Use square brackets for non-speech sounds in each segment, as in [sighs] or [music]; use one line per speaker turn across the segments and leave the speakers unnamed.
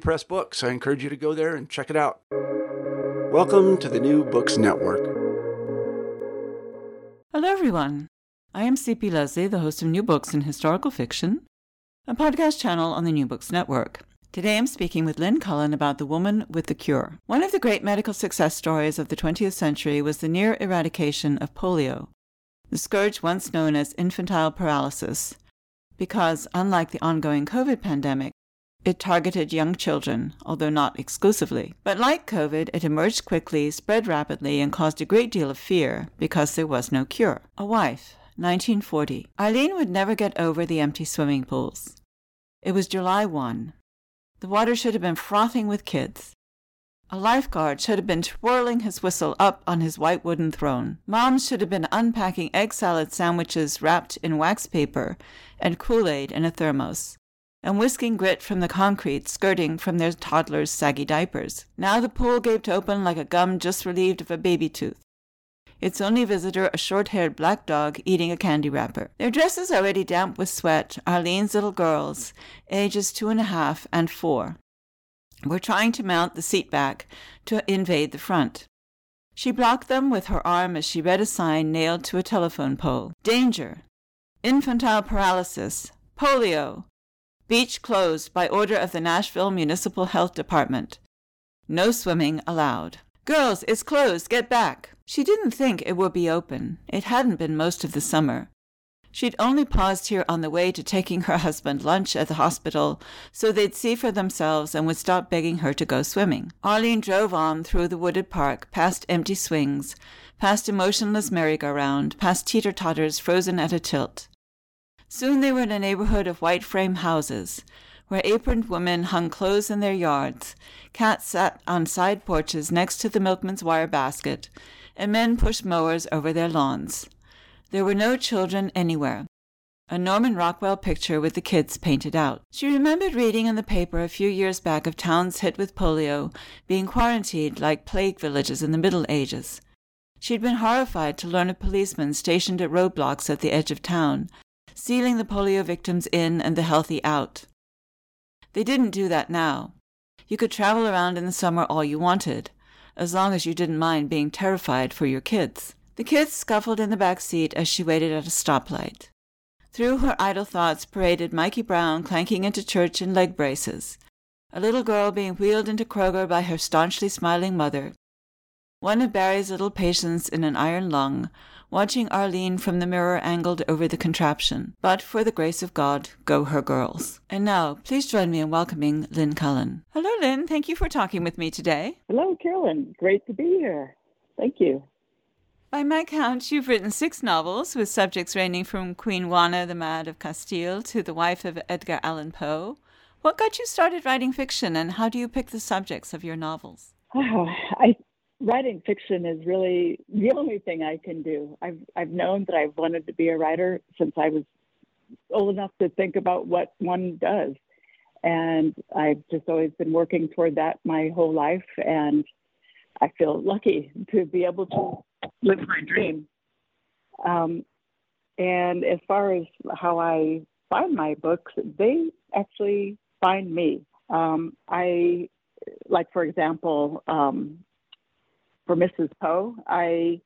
Press books. I encourage you to go there and check it out. Welcome to the New Books Network.
Hello, everyone. I am C.P. Lesley, the host of New Books in Historical Fiction, a podcast channel on the New Books Network. Today I'm speaking with Lynn Cullen about The Woman with the Cure. One of the great medical success stories of the 20th century was the near eradication of polio, the scourge once known as infantile paralysis, because, unlike the ongoing COVID pandemic, it targeted young children, although not exclusively. But like COVID, it emerged quickly, spread rapidly, and caused a great deal of fear because there was no cure. A wife, 1940. Eileen would never get over the empty swimming pools. It was July 1. The water should have been frothing with kids. A lifeguard should have been twirling his whistle up on his white wooden throne. Moms should have been unpacking egg salad sandwiches wrapped in wax paper and Kool Aid in a thermos and whisking grit from the concrete skirting from their toddlers' saggy diapers. Now the pool gaped open like a gum just relieved of a baby tooth. Its only visitor a short haired black dog eating a candy wrapper. Their dresses already damp with sweat, Arlene's little girls, ages two and a half and four, were trying to mount the seat back to invade the front. She blocked them with her arm as she read a sign nailed to a telephone pole. Danger! Infantile paralysis! Polio! Beach closed by order of the Nashville Municipal Health Department. No swimming allowed. Girls, it's closed. Get back. She didn't think it would be open. It hadn't been most of the summer. She'd only paused here on the way to taking her husband lunch at the hospital so they'd see for themselves and would stop begging her to go swimming. Arlene drove on through the wooded park, past empty swings, past a motionless merry-go-round, past teeter-totters frozen at a tilt. Soon they were in a neighborhood of white frame houses, where aproned women hung clothes in their yards, cats sat on side porches next to the milkman's wire basket, and men pushed mowers over their lawns. There were no children anywhere. A Norman Rockwell picture with the kids painted out. She remembered reading in the paper a few years back of towns hit with polio being quarantined like plague villages in the Middle Ages. She'd been horrified to learn of policemen stationed at roadblocks at the edge of town sealing the polio victims in and the healthy out. They didn't do that now. You could travel around in the summer all you wanted, as long as you didn't mind being terrified for your kids. The kids scuffled in the back seat as she waited at a stoplight. Through her idle thoughts paraded Mikey Brown clanking into church in leg braces, a little girl being wheeled into Kroger by her staunchly smiling mother, one of Barry's little patients in an iron lung, watching Arlene from the mirror angled over the contraption. But for the grace of God, go her girls. And now, please join me in welcoming Lynn Cullen. Hello, Lynn. Thank you for talking with me today.
Hello, Carolyn. Great to be here. Thank you.
By my count, you've written six novels with subjects ranging from Queen Juana the Mad of Castile to the wife of Edgar Allan Poe. What got you started writing fiction, and how do you pick the subjects of your novels?
Oh, [sighs] I writing fiction is really the only thing I can do. I've I've known that I've wanted to be a writer since I was old enough to think about what one does. And I've just always been working toward that my whole life and I feel lucky to be able to live my dream. Um, and as far as how I find my books, they actually find me. Um, I like, for example, um, for Mrs. Poe. I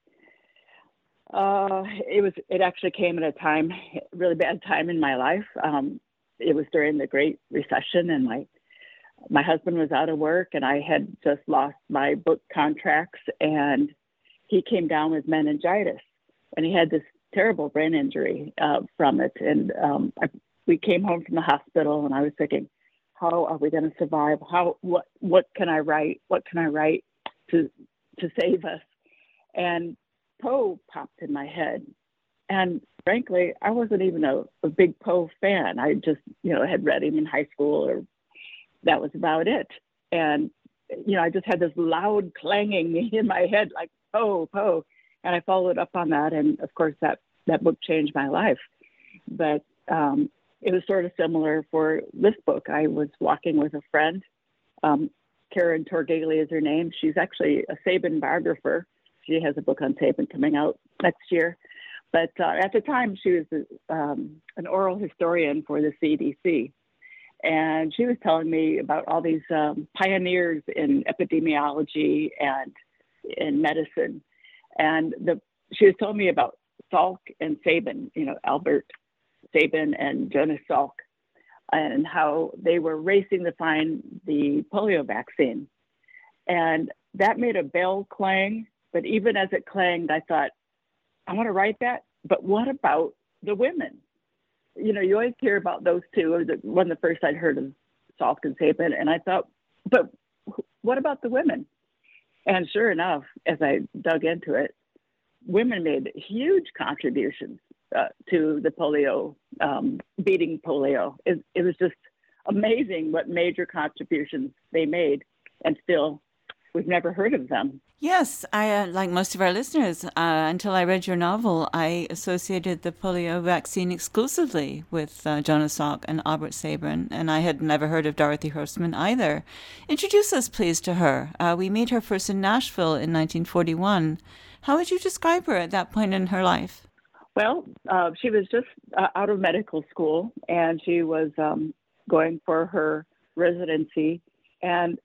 uh, it was it actually came at a time, really bad time in my life. Um, it was during the Great Recession, and my my husband was out of work, and I had just lost my book contracts, and he came down with meningitis, and he had this terrible brain injury uh, from it. And um, I, we came home from the hospital, and I was thinking, how are we going to survive? How what what can I write? What can I write to to save us? And Poe popped in my head, and frankly, I wasn't even a, a big Poe fan. I just you know had read him in high school, or that was about it. And you know, I just had this loud clanging [laughs] in my head, like Poe, Poe, and I followed up on that, and of course that that book changed my life. But um, it was sort of similar for this book. I was walking with a friend. Um, Karen Torgeli is her name. She's actually a Sabin biographer. She has a book on Sabin coming out next year. But uh, at the time, she was um, an oral historian for the CDC. And she was telling me about all these um, pioneers in epidemiology and in medicine. And the, she was telling me about Salk and Sabin, you know, Albert Sabin and Jonas Salk, and how they were racing to find the polio vaccine. And that made a bell clang. But even as it clanged, I thought, I want to write that. But what about the women? You know, you always hear about those two. Or the, one of the first I'd heard of Salk and. And I thought, but what about the women? And sure enough, as I dug into it, women made huge contributions uh, to the polio, um, beating polio. It, it was just amazing what major contributions they made, and still, we've never heard of them.
Yes, I uh, like most of our listeners. Uh, until I read your novel, I associated the polio vaccine exclusively with uh, Jonas Salk and Albert Sabin, and I had never heard of Dorothy Horstmann either. Introduce us, please, to her. Uh, we meet her first in Nashville in 1941. How would you describe her at that point in her life?
Well, uh, she was just uh, out of medical school and she was um, going for her residency. And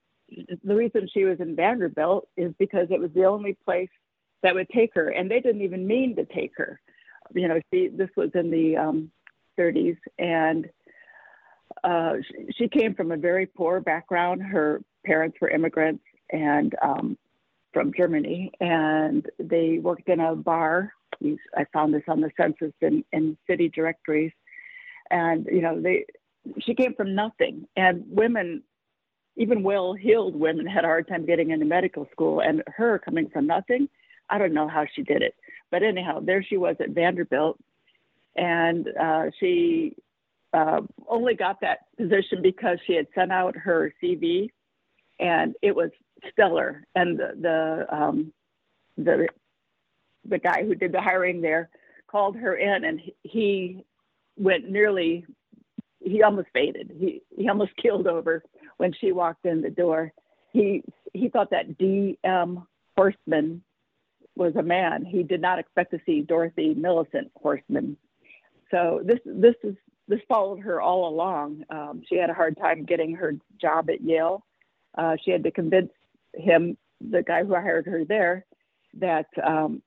the reason she was in Vanderbilt is because it was the only place that would take her, and they didn't even mean to take her. You know, she this was in the um, 30s, and uh, she, she, came from a very poor background. Her parents were immigrants and um, from Germany, and they worked in a bar. I found this on the census and in city directories, and you know they. She came from nothing, and women even well heeled women had a hard time getting into medical school. And her coming from nothing, I don't know how she did it. But anyhow, there she was at Vanderbilt. And uh, she uh, only got that position because she had sent out her CV and it was stellar. And the, the, um, the, the guy who did the hiring there called her in and he went nearly he almost fainted. He he almost [laughs] killed over when she walked in the door. He he thought that D.M. Horstmann was a man. He did not expect to see Dorothy Millicent Horstmann. So this this is this followed her all along. Um, she had a hard time getting her job at Yale. Uh, she had to convince him, the guy who hired her there, that um,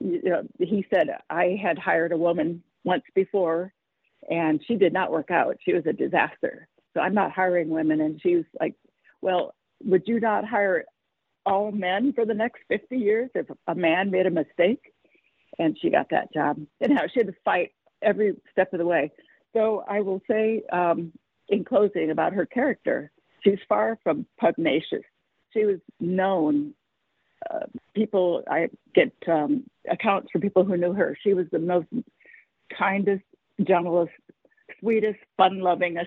you know he said I had hired a woman once before, and she did not work out. She was a disaster. So I'm not hiring women. And she was like, well, would you not hire all men for the next 50 years if a man made a mistake? And she got that job. And how she had to fight every step of the way. So I will say um, in closing about her character, she's far from pugnacious. She was known. Uh, people, I get um, accounts from people who knew her. She was the most kindest, gentlest, sweetest, fun lovingest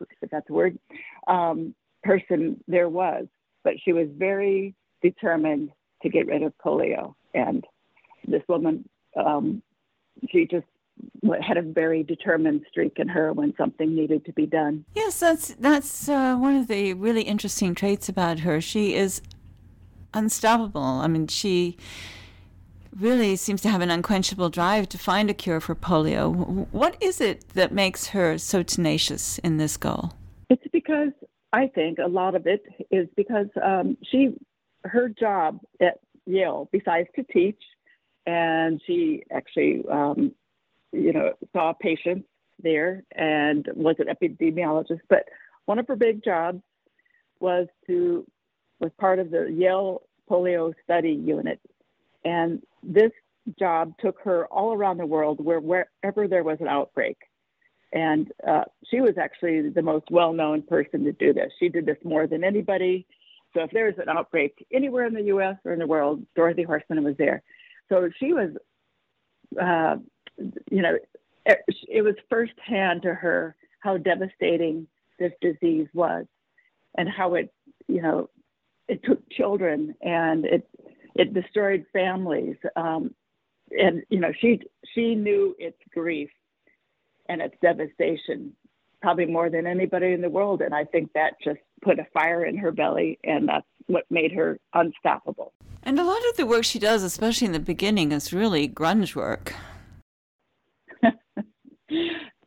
if [laughs] that's a word, um, person there was. But she was very determined to get rid of polio. And this woman, um, she just had a very determined streak in her when something needed to be done.
Yes, that's that's uh, one of the really interesting traits about her. She is unstoppable. I mean, she really seems to have an unquenchable drive to find a cure for polio. What is it that makes her so tenacious in this goal?
It's because I think a lot of it is because um, she, her job at Yale, besides to teach, and she actually, um, you know, saw patients there and was an epidemiologist. But one of her big jobs was to was part of the Yale polio study unit. And this job took her all around the world where wherever there was an outbreak. And uh, she was actually the most well known person to do this. She did this more than anybody. So if there was an outbreak anywhere in the US or in the world, Dorothy Horstmann was there. So she was, uh, you know, it, it was firsthand to her how devastating this disease was and how it, you know, it took children and it it destroyed families. Um, and you know, she she knew its grief and its devastation probably more than anybody in the world. And I think that just put a fire in her belly, and that's what made her unstoppable.
And a lot of the work she does, especially in the beginning, is really grunge work. [laughs]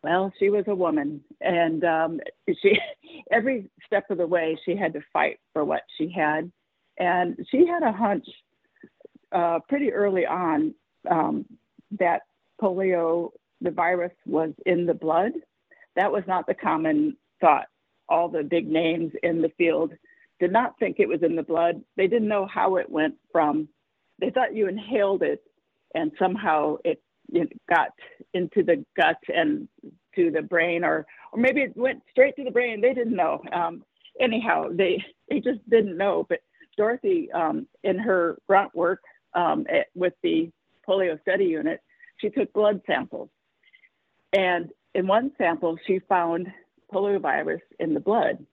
well, she was a woman, and um, she [laughs] every step of the way she had to fight for what she had, and she had a hunch uh, pretty early on um, that polio, the virus, was in the blood. That was not the common thought. All the big names in the field did not think it was in the blood. They didn't know how it went from, they thought you inhaled it and somehow it, got into the gut and to the brain, or, or maybe it went straight to the brain. They didn't know. Um, anyhow, they, they just didn't know. But Dorothy, um, in her grunt work um, at, with the polio study unit, she took blood samples. And in one sample, she found poliovirus in the blood.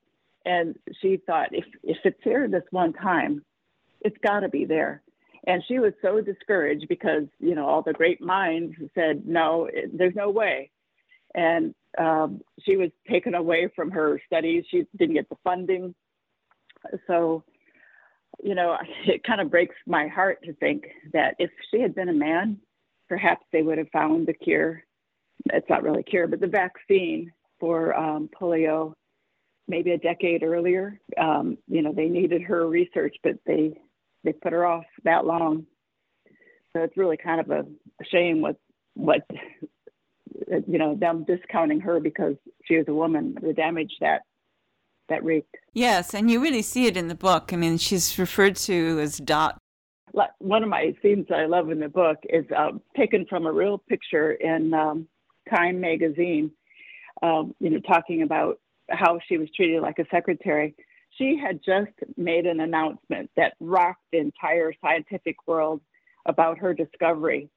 And she thought, if, if it's here this one time, it's got to be there. And she was so discouraged because, you know, all the great minds said, no, it, there's no way. And um, she was taken away from her studies. She didn't get the funding. So, you know, [laughs] it kind of breaks my heart to think that if she had been a man, perhaps they would have found the cure. It's not really cure, but the vaccine for um, polio maybe a decade earlier. Um, you know, they needed her research, but they they put her off that long. So it's really kind of a shame what what [laughs] you know them discounting her because she was a woman. The damage that that wreaked.
Yes, and you really see it in the book. I mean, she's referred to as Dot.
One of my scenes I love in the book is uh, taken from a real picture in um, Time magazine. Um, you know, talking about how she was treated like a secretary. She had just made an announcement that rocked the entire scientific world about her discovery.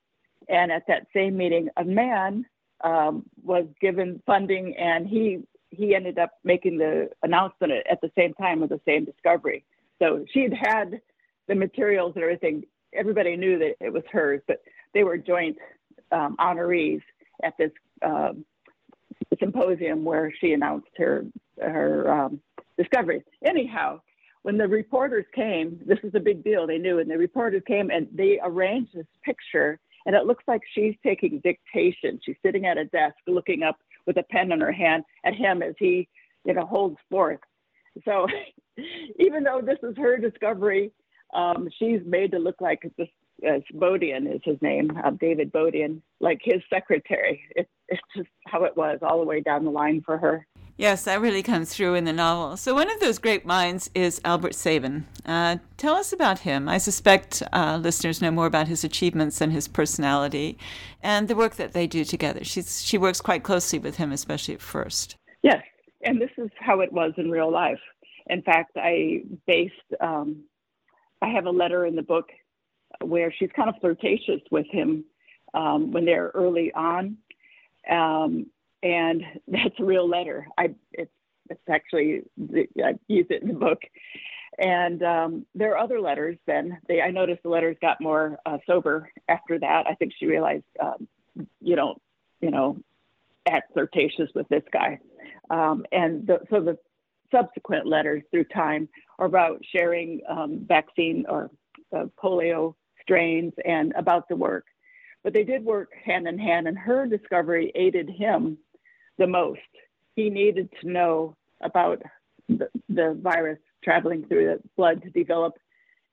And at that same meeting, a man um, was given funding, and he he ended up making the announcement at the same time with the same discovery. So she had had the materials and everything. Everybody knew that it was hers, but they were joint um, honorees at this um, symposium where she announced her her um, discoveries. Anyhow, when the reporters came, this is a big deal. They knew, and the reporters came and they arranged this picture, and it looks like she's taking dictation. She's sitting at a desk, looking up with a pen in her hand at him as he, you know, holds forth. So, [laughs] even though this is her discovery, um, she's made to look like this uh, Bodian is his name, uh, David Bodian, like his secretary. It, it's just how it was all the way down the line for her.
Yes, that really comes through in the novel. So, one of those great minds is Albert Sabin. Uh, tell us about him. I suspect uh, listeners know more about his achievements than his personality and the work that they do together. She's, she works quite closely with him, especially at first.
Yes, and this is how it was in real life. In fact, I based, um, I have a letter in the book where she's kind of flirtatious with him um, when they're early on. Um, and [laughs] that's a real letter. I it's it's actually I use it in the book. And um, there are other letters. Then they I noticed the letters got more uh, sober after that. I think she realized um, you don't you know act flirtatious with this guy. Um, and the, so the subsequent letters through time are about sharing um, vaccine or uh, polio strains and about the work. But they did work hand in hand, and her discovery aided him the most. He needed to know about the, the virus traveling through the blood to develop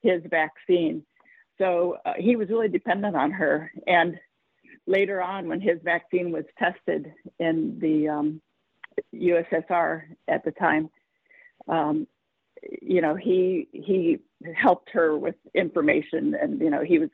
his vaccine. So uh, he was really dependent on her. And later on, when his vaccine was tested in the um, USSR at the time, um, you know, he he helped her with information, and you know, he was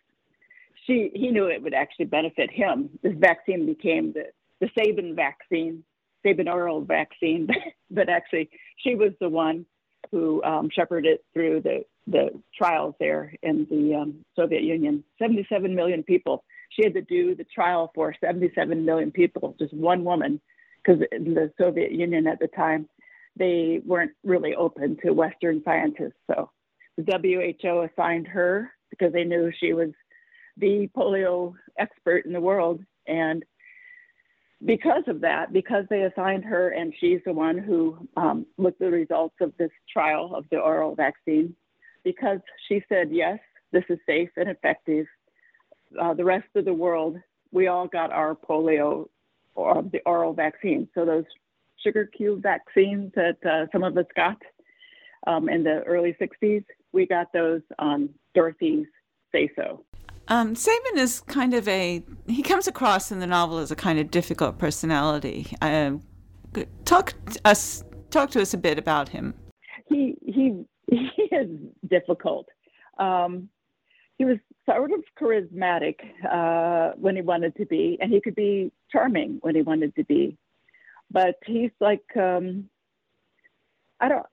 she he knew it would actually benefit him. This vaccine became the the Sabin vaccine, Sabin oral vaccine, [laughs] but actually she was the one who um, shepherded through the the trials there in the um, Soviet Union. 77 million people. She had to do the trial for 77 million people, just one woman, because in the Soviet Union at the time, they weren't really open to Western scientists. So the WHO assigned her because they knew she was the polio expert in the world. And because of that, because they assigned her and she's the one who um, looked at the results of this trial of the oral vaccine, because she said, yes, this is safe and effective, uh, the rest of the world, we all got our polio or the oral vaccine. So those sugar cube vaccines that uh, some of us got um, in the early 60s, we got those on Dorothy's Say So.
Um, Sabin is kind of a, he comes across in the novel as a kind of difficult personality. Um, talk us, talk to us a bit about him.
He, he, [laughs] he is difficult. Um, he was sort of charismatic uh, when he wanted to be, and he could be charming when he wanted to be. But he's like, um, I don't,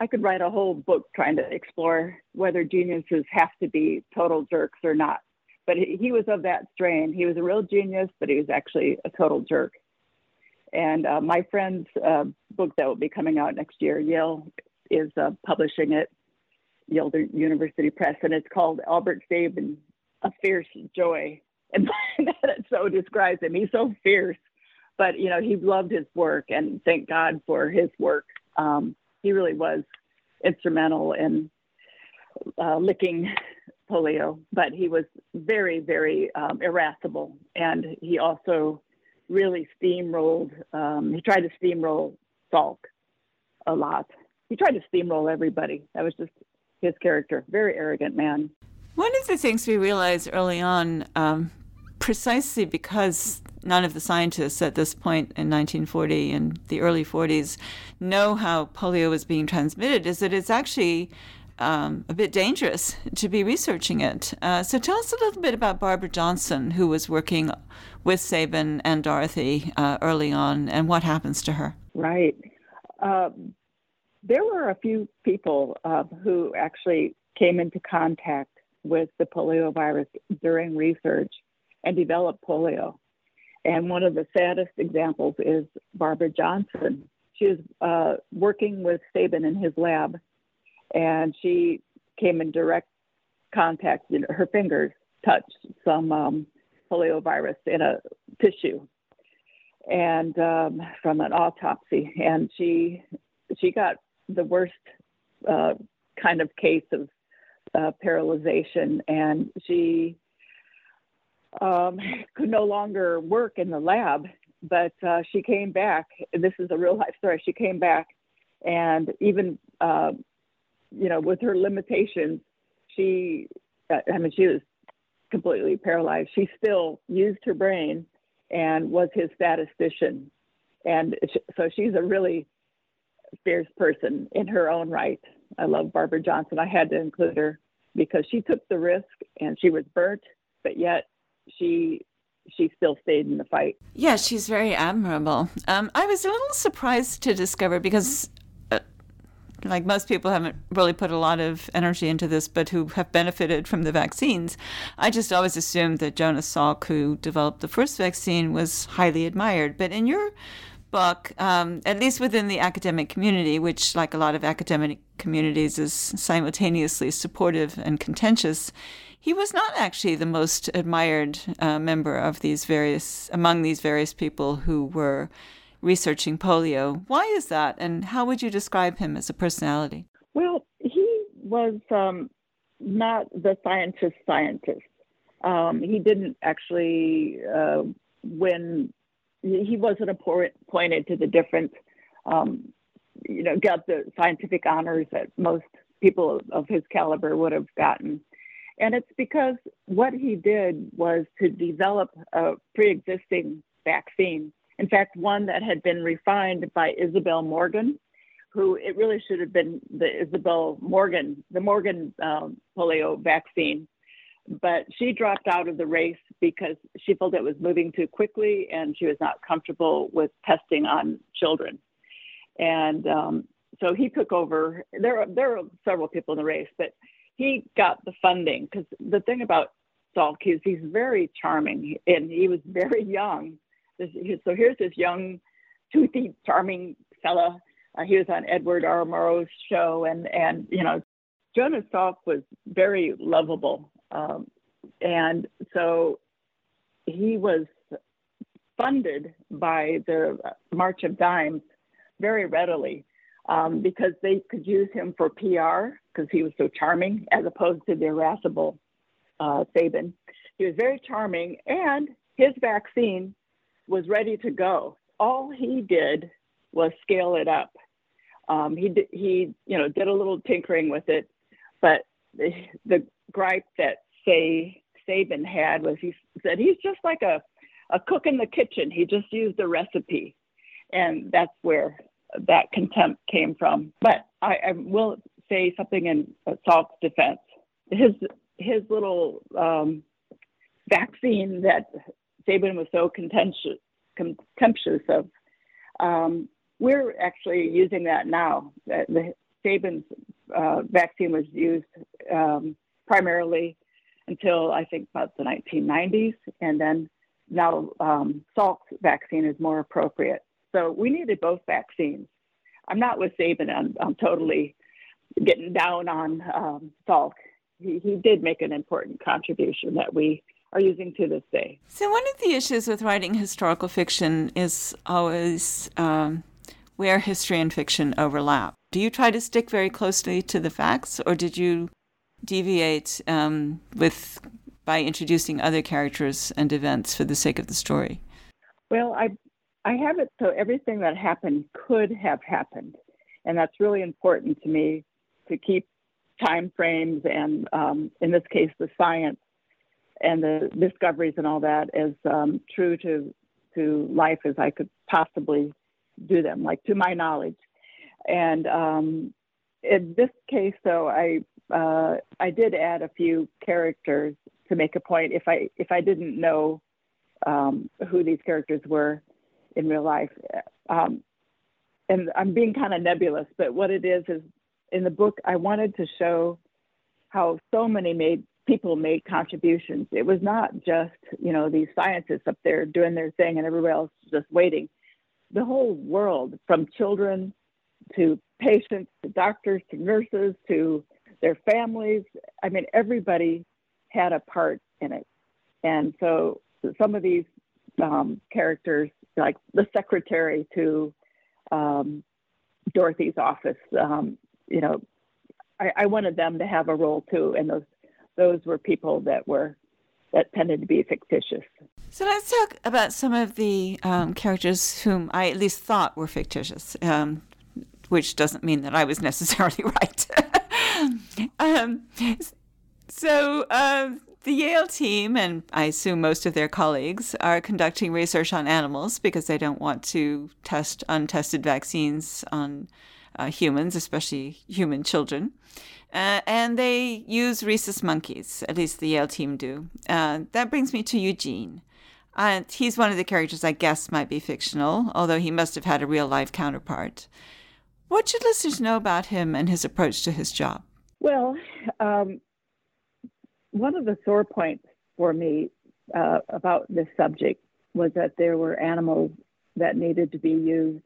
I could write a whole book trying to explore whether geniuses have to be total jerks or not. But he, was of that strain. He was a real genius, but he was actually a total jerk. And uh, my friend's uh, book that will be coming out next year, Yale is uh, publishing it, Yale University Press, and it's called Albert Sabin, A Fierce Joy. [laughs] And that so describes him. He's so fierce, but you know he loved his work, and thank God for his work. Um, he really was instrumental in uh, licking polio, but he was very, very um, irascible, and he also really steamrolled. Um, he tried to steamroll Salk a lot. He tried to steamroll everybody. That was just his character. Very arrogant man.
One of the things we realized early on, um, precisely because none of the scientists at this point in 1940 and the early 40s know how polio was being transmitted, is that it's actually um, a bit dangerous to be researching it. Uh, so tell us a little bit about Barbara Johnson, who was working with Sabin and Dorothy uh, early on, and what happens to her.
Right. Uh, there were a few people uh, who actually came into contact with the poliovirus during research and developed polio. And one of the saddest examples is Barbara Johnson. She was uh, working with Sabin in his lab, and she came in direct contact. You know, her fingers touched some um, polio virus in a tissue, and um, from an autopsy, and she she got the worst uh, kind of case of uh, paralyzation, and she um, [laughs] could no longer work in the lab. But uh, she came back. This is a real life story. She came back, and even uh, you know, with her limitations, she, I mean, she was completely paralyzed. She still used her brain and was his statistician. And so she's a really fierce person in her own right. I love Barbara Johnson. I had to include her because she took the risk and she was burnt, but yet she she still stayed in the fight.
Yeah, she's very admirable. Um, I was a little surprised to discover because, uh, like most people, haven't really put a lot of energy into this, but who have benefited from the vaccines. I just always assumed that Jonas Salk, who developed the first vaccine, was highly admired. But in your book, um, at least within the academic community, which, like a lot of academic communities, is simultaneously supportive and contentious, he was not actually the most admired uh, member of these various among these various people who were researching polio. Why is that, and how would you describe him as a personality?
Well, he was um, not the scientist scientist. Um, he didn't actually uh, win he wasn't appointed to the different, um, you know, got the scientific honors that most people of his caliber would have gotten. And it's because what he did was to develop a pre existing vaccine. In fact, one that had been refined by Isabel Morgan, who it really should have been the Isabel Morgan, the Morgan um, polio vaccine. But she dropped out of the race because she felt it was moving too quickly and she was not comfortable with testing on children. And um, so he took over. There, there are several people in the race, but he got the funding because the thing about Salk is he's very charming and he was very young. So here's this young, toothy, charming fella. Uh, he was on Edward R. Murrow's show, and and you know, Jonas Salk was very lovable, um, and so he was funded by the March of Dimes very readily um, because they could use him for PR because he was so charming as opposed to the irascible uh, Sabin. He was very charming, and his vaccine was ready to go. All he did was scale it up. Um, he he you know did a little tinkering with it, but the, the gripe that say Sabin had was he said he's just like a a cook in the kitchen. He just used a recipe, and that's where that contempt came from. But I, I will say something in Salk's defense. His his little um, vaccine that Sabin was so contentious, contemptuous of, um, we're actually using that now. The Sabin's uh, vaccine was used um, primarily until I think about the 1990s, and then now um, Salk's vaccine is more appropriate. So we needed both vaccines. I'm not with Sabin. I'm, I'm totally getting down on um, Salk. He, he did make an important contribution that we are using to this day.
So, one of the issues with writing historical fiction is always um, where history and fiction overlap. Do you try to stick very closely to the facts, or did you deviate um, with by introducing other characters and events for the sake of the story?
Well, I I have it so everything that happened could have happened, and that's really important to me to keep time frames and, um, in this case, the science and the discoveries and all that as um, true to to life as I could possibly do them, like to my knowledge. And um, in this case, though, I uh, I did add a few characters to make a point. If I if I didn't know um, who these characters were, in real life. Um, and I'm being kind of nebulous, but what it is is in the book, I wanted to show how so many made people made contributions. It was not just, you know, these scientists up there doing their thing and everybody else just waiting. The whole world, from children to patients to doctors to nurses to their families, I mean, everybody had a part in it. And so some of these um, characters like the secretary to um, Dorothy's office. Um, you know, I, I, wanted them to have a role too, and those those were people that were that tended to be fictitious.
So let's talk about some of the um, characters whom I at least thought were fictitious, um, which doesn't mean that I was [laughs] necessarily right. [laughs] Um, so uh, the Yale team, and I assume most of their colleagues, are conducting research on animals because they don't want to test untested vaccines on uh, humans, especially human children. Uh, and they use rhesus monkeys, at least the Yale team do. Uh, that brings me to Eugene. And he's one of the characters I guess might be fictional, although he must have had a real life counterpart. What should listeners know about him and his approach to his job?
Well, um, one of the sore points for me uh, about this subject was that there were animals that needed to be used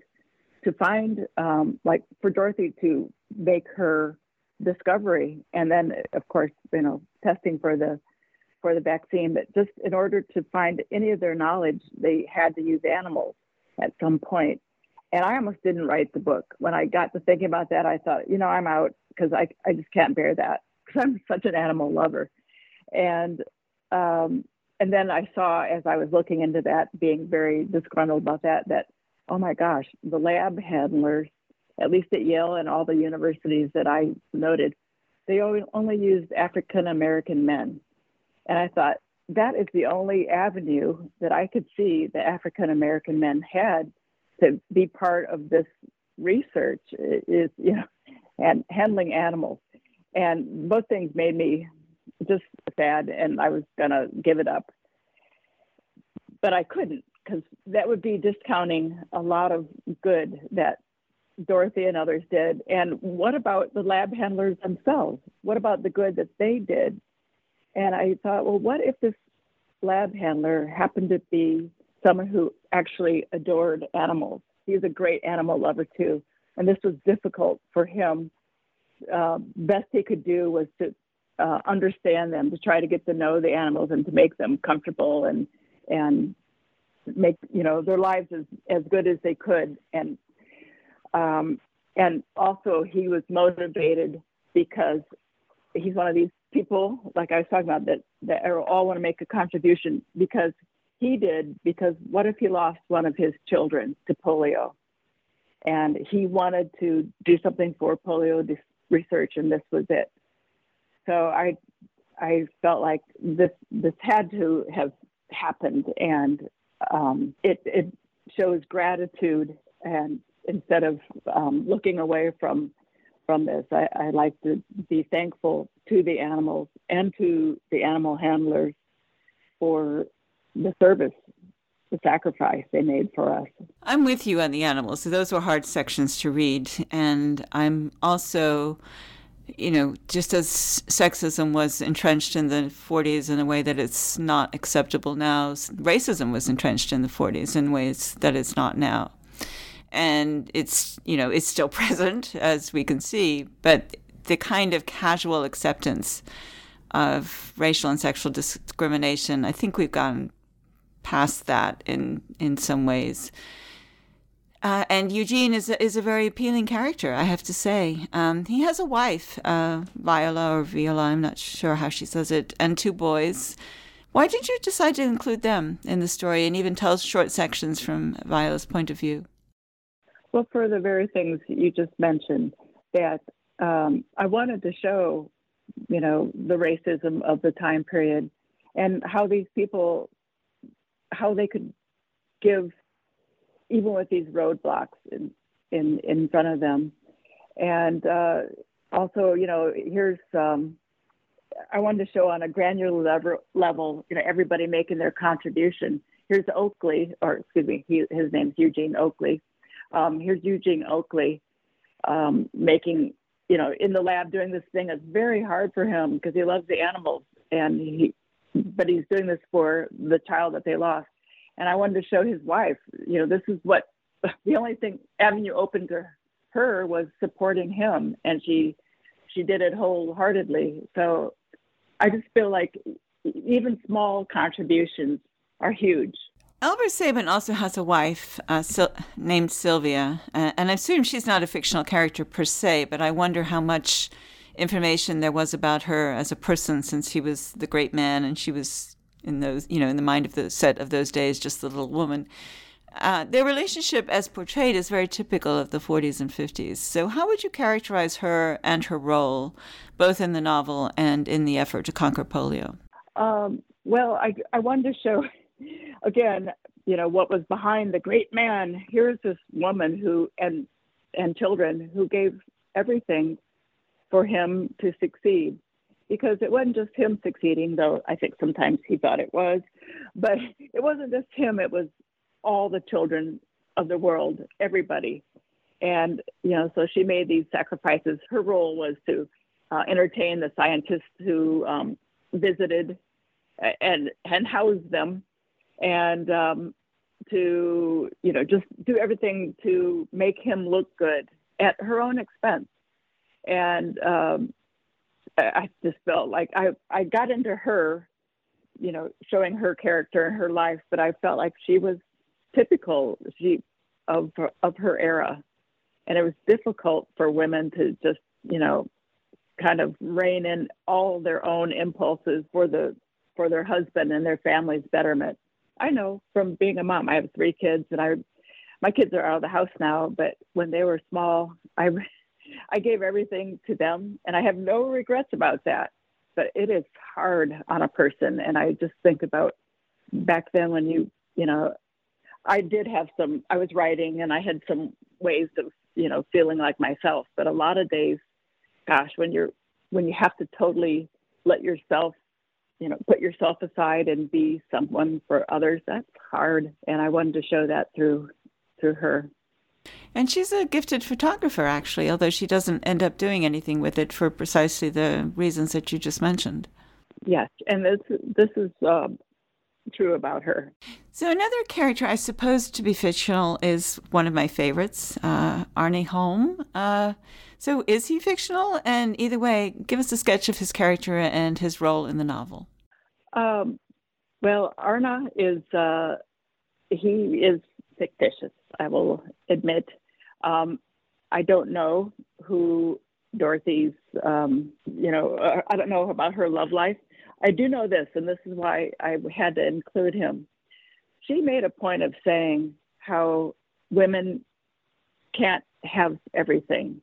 to find, um, like for Dorothy to make her discovery, and then of course, you know, testing for the for the vaccine. But just in order to find any of their knowledge, they had to use animals at some point. And I almost didn't write the book. When I got to thinking about that, I thought, you know, I'm out because I I just can't bear that because I'm such an animal lover and um, and then I saw as I was looking into that, being very disgruntled about that, that oh my gosh, the lab handlers, at least at Yale and all the universities that I noted, they only used African American men, and I thought that is the only avenue that I could see the African American men had to be part of this research is you know and handling animals. And both things made me just sad and i was going to give it up. But i couldn't because that would be discounting a lot of good that dorothy and others did. And what about the lab handlers themselves? What about the good that they did? And i thought well what if this lab handler happened to be someone who actually adored animals? He's a great animal lover too. And this was difficult for him. Uh, best he could do was to uh, understand them, to try to get to know the animals and to make them comfortable and and make you know their lives as, as good as they could. And um, and also he was motivated because he's one of these people, like I was talking about, that that all want to make a contribution because he did. Because what if he lost one of his children to polio? and he wanted to do something for polio research, and this was it. So I, I felt like this this had to have happened, and um, it it shows gratitude, and instead of um, looking away from from this, I, I like to be thankful to the animals and to the animal handlers for the service the sacrifice they made for us.
I'm with you on the animals. So those were hard sections to read. And I'm also, you know, just as sexism was entrenched in the 40s in a way that it's not acceptable now, racism was entrenched in the 40s in ways that it's not now. And it's, you know, it's still [laughs] present, as we can see, but the kind of casual acceptance of racial and sexual discrimination, I think we've gotten past that in in some ways. Uh, and Eugene is a, is a very appealing character, I have to say. Um, he has a wife, uh, Viola or Viola, I'm not sure how she says it, and two boys. Why did you decide to include them in the story and even tell short sections from Viola's point of view?
Well, for the very things you just mentioned, that um, I wanted to show, you know, the racism of the time period and how these people how they could give, even with these roadblocks in in, in front of them, and uh, also, you know, here's um, I wanted to show on a granular level, level, you know, everybody making their contribution. Here's Oakley, or excuse me, he, his name's Eugene Oakley. Um, here's Eugene Oakley um, making, you know, in the lab doing this thing It's very hard for him because he loves the animals and he but he's doing this for the child that they lost. And I wanted to show his wife, you know, this is what [laughs] the only thing avenue open to her was supporting him, and she she did it wholeheartedly. So I just feel like even small contributions are huge.
Albert Sabin also has a wife uh, Sil- named Sylvia, uh, and I assume she's not a fictional character per se, but I wonder how much information there was about her as a person since he was the great man and she was in those you know in the mind of the set of those days just the little woman. Uh, their relationship as portrayed is very typical of the 40s and 50s so how would you characterize her and her role both in the novel and in the effort to conquer polio?
Um, well I, I wanted to show [laughs] again you know what was behind the great man. Here's this woman who and and children who gave everything for him to succeed because it wasn't just him succeeding, though I think sometimes he thought it was, but it wasn't just him, it was all the children of the world, everybody. And, you know, so she made these sacrifices. Her role was to uh, entertain the scientists who um, visited and, and housed them and um, to, you know, just do everything to make him look good at her own expense and um, I just felt like I I got into her, you know, showing her character and her life, but I felt like she was typical she of of her era, and it was difficult for women to just you know kind of rein in all their own impulses for the for their husband and their family's betterment. I know from being a mom, I have three kids, and I my kids are out of the house now, but when they were small, I I gave everything to them, and I have no regrets about that. But it is hard on a person, and I just think about back then when you, you know, I did have some. I was writing, and I had some ways of you know, feeling like myself. But a lot of days, gosh, when you're when you have to totally let yourself, you know, put yourself aside and be someone for others, that's hard. And I wanted to show that through through her.
And she's a gifted photographer, actually, although she doesn't end up doing anything with it for precisely the reasons that you just mentioned.
Yes, and this this is um, true about her.
So another character I suppose to be fictional is one of my favorites, uh, Arne Holm. Uh, so is he fictional? And either way, give us a sketch of his character and his role in the novel.
Um, well, Arne is uh, he is fictitious. I will admit. Um, I don't know who Dorothy's. Um, you know, uh, I don't know about her love life. I do know this, and this is why I had to include him. She made a point of saying how women can't have everything.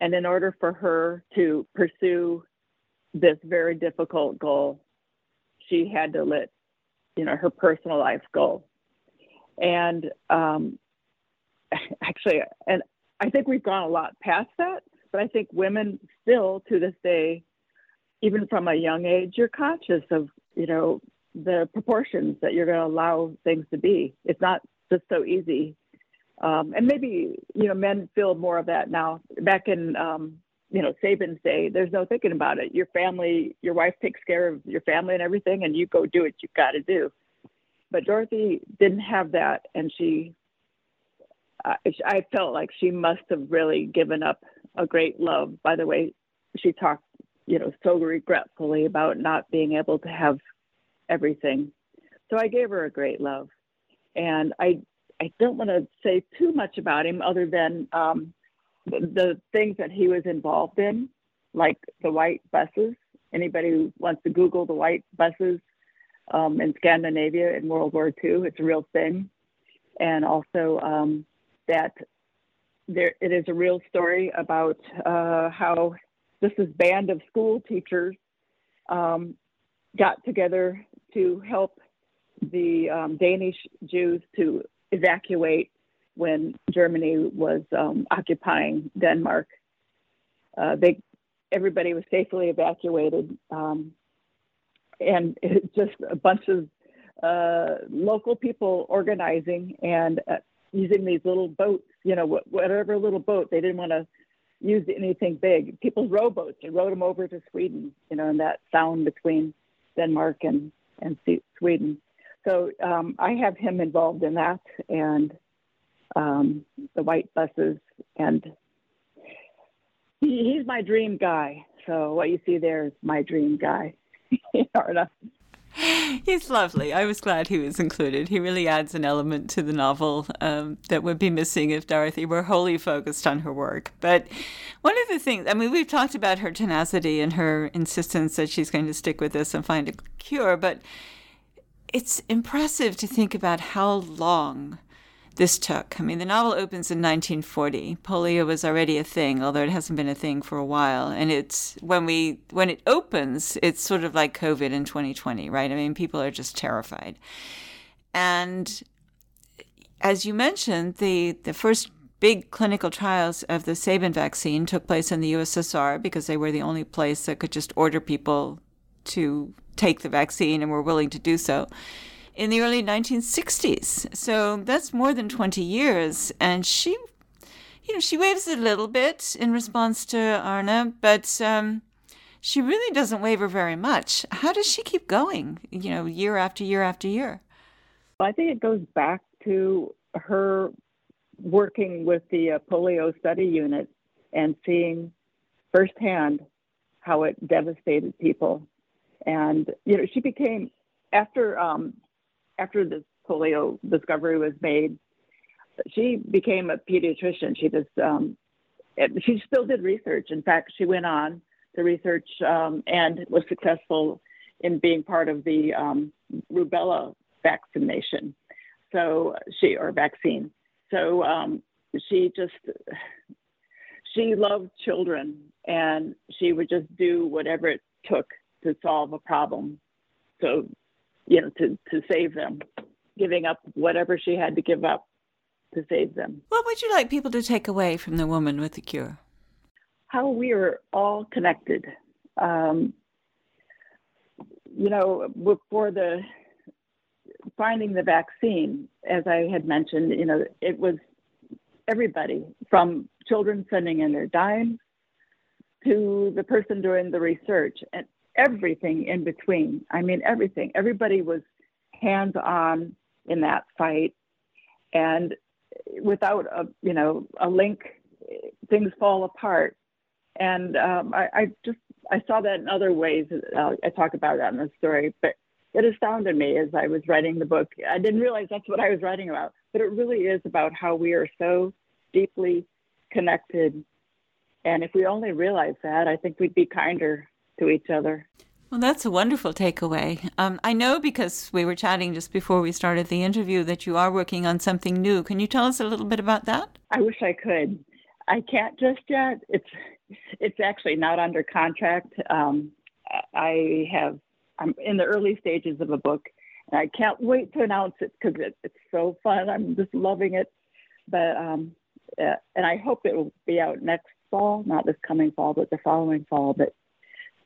And in order for her to pursue this very difficult goal, she had to let, you know, her personal life go. And um, [laughs] actually, and I think we've gone a lot past that, but I think women still to this day even from a young age, you're conscious of, you know, the proportions that you're going to allow things to be. It's not just so easy. Um, and maybe, you know, men feel more of that now. Back in, um, you know, Sabin's day, there's no thinking about it. Your family, your wife takes care of your family and everything, and you go do what you've got to do. But Dorothy didn't have that, and she, uh, I felt like she must have really given up a great love by the way she talked you know, so regretfully about not being able to have everything. So I gave her a great love. And I, I don't want to say too much about him other than um, the, the things that he was involved in, like the white buses. Anybody who wants to Google the white buses um, in Scandinavia in World War II, it's a real thing. And also um, that there, it is a real story about uh, how this is band of school teachers um, got together to help the um, Danish Jews to evacuate when Germany was um, occupying Denmark. Uh, they everybody was safely evacuated, um, and it's just a bunch of uh, local people organizing and uh, using these little boats. You know, whatever little boat they didn't want to use anything big. People's rowboats and rowed them over to Sweden, you know, in that sound between Denmark and, and Sweden. So um, I have him involved in that and um, the white buses. And he, he's my dream guy. So what you see there is my dream guy. [laughs] [laughs]
He's lovely. I was glad he was included. He really adds an element to the novel um, that would be missing if Dorothy were wholly focused on her work. But one of the things, I mean, we've talked about her tenacity and her insistence that she's going to stick with this and find a cure, but it's impressive to think about how long this took. I mean, the novel opens in 1940. Polio was already a thing, although it hasn't been a thing for a while. And it's when we when it opens, it's sort of like COVID in 2020, right? I mean, people are just terrified. And as you mentioned, the the first big clinical trials of the Sabin vaccine took place in the USSR because they were the only place that could just order people to take the vaccine and were willing to do so in the early 1960s. So that's more than 20 years. And she, you know, she waves a little bit in response to Arne, but um, she really doesn't waver very much. How does she keep going, you know, year after year after year?
I think it goes back to her working with the uh, polio study unit and seeing firsthand how it devastated people. And, you know, she became, after um, after this polio discovery was made, she became a pediatrician. She just um, she still did research. In fact, she went on to research um, and was successful in being part of the um, rubella vaccination. So she or vaccine. So um, she just she loved children and she would just do whatever it took to solve a problem. So you know, to, to save them, giving up whatever she had to give up to save them.
What would you like people to take away from the woman with the cure?
How we are all connected. Um, you know, before the finding the vaccine, as I had mentioned, you know, it was everybody from children sending in their dimes to the person doing the research and everything in between. I mean, everything. Everybody was hands on in that fight. And without a, you know, a link, things fall apart. And um, I, I, just, I saw that in other ways. Uh, I talk about that in the story, but it astounded me as I was writing the book. I didn't realize that's what I was writing about, but it really is about how we are so deeply connected. And if we only realize that, I think we'd be kinder to each other.
Well, that's a wonderful takeaway. Um, I know because we were chatting just before we started the interview that you are working on something new. Can you tell us a little bit about that?
I wish I could. I can't just yet. It's it's actually not under contract. Um, I have I'm in the early stages of a book, and I can't wait to announce it because it, it's so fun. I'm just loving it. But um, uh, and I hope it will be out next fall, not this coming fall, but the following fall. But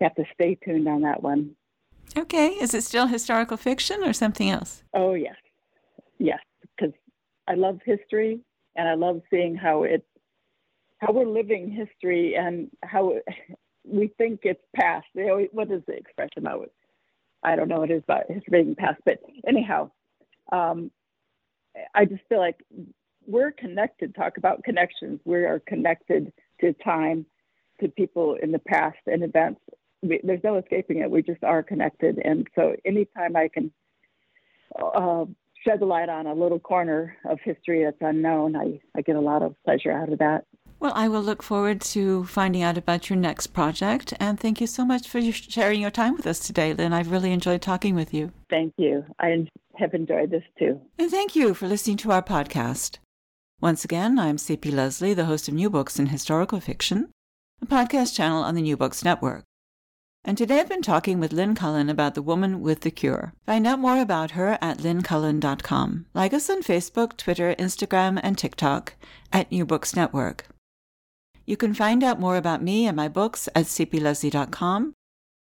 you have to stay tuned on that one.
Okay. Is it still historical fiction or something else?
Oh yes, yes. Because I love history, and I love seeing how it how we're living history and how [laughs] we think it's past. They always, what is the expression about it? I don't know what it is about history being past, but anyhow, um, I just feel like we're connected. Talk about connections. We are connected to time, to people in the past and events. We, there's no escaping it. We just are connected. And so, anytime I can uh, shed the light on a little corner of history that's unknown, I, I get a lot of pleasure out of that.
Well, I will look forward to finding out about your next project. And thank you so much for sharing your time with us today, Lynn. I've really enjoyed talking with you.
Thank you. I have enjoyed this too.
And thank you for listening to our podcast. Once again, I'm C.P. Lesley, the host of New Books in Historical Fiction, a podcast channel on the New Books Network. And today I've been talking with Lynn Cullen about the woman with the cure. Find out more about her at lynncullen.com. Like us on Facebook, Twitter, Instagram, and TikTok at New Books Network. You can find out more about me and my books at cplesley.com,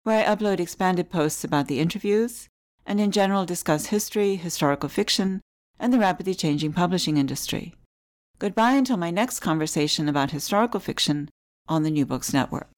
where I upload expanded posts about the interviews and in general discuss history, historical fiction, and the rapidly changing publishing industry. Goodbye until my next conversation about historical fiction on the New Books Network.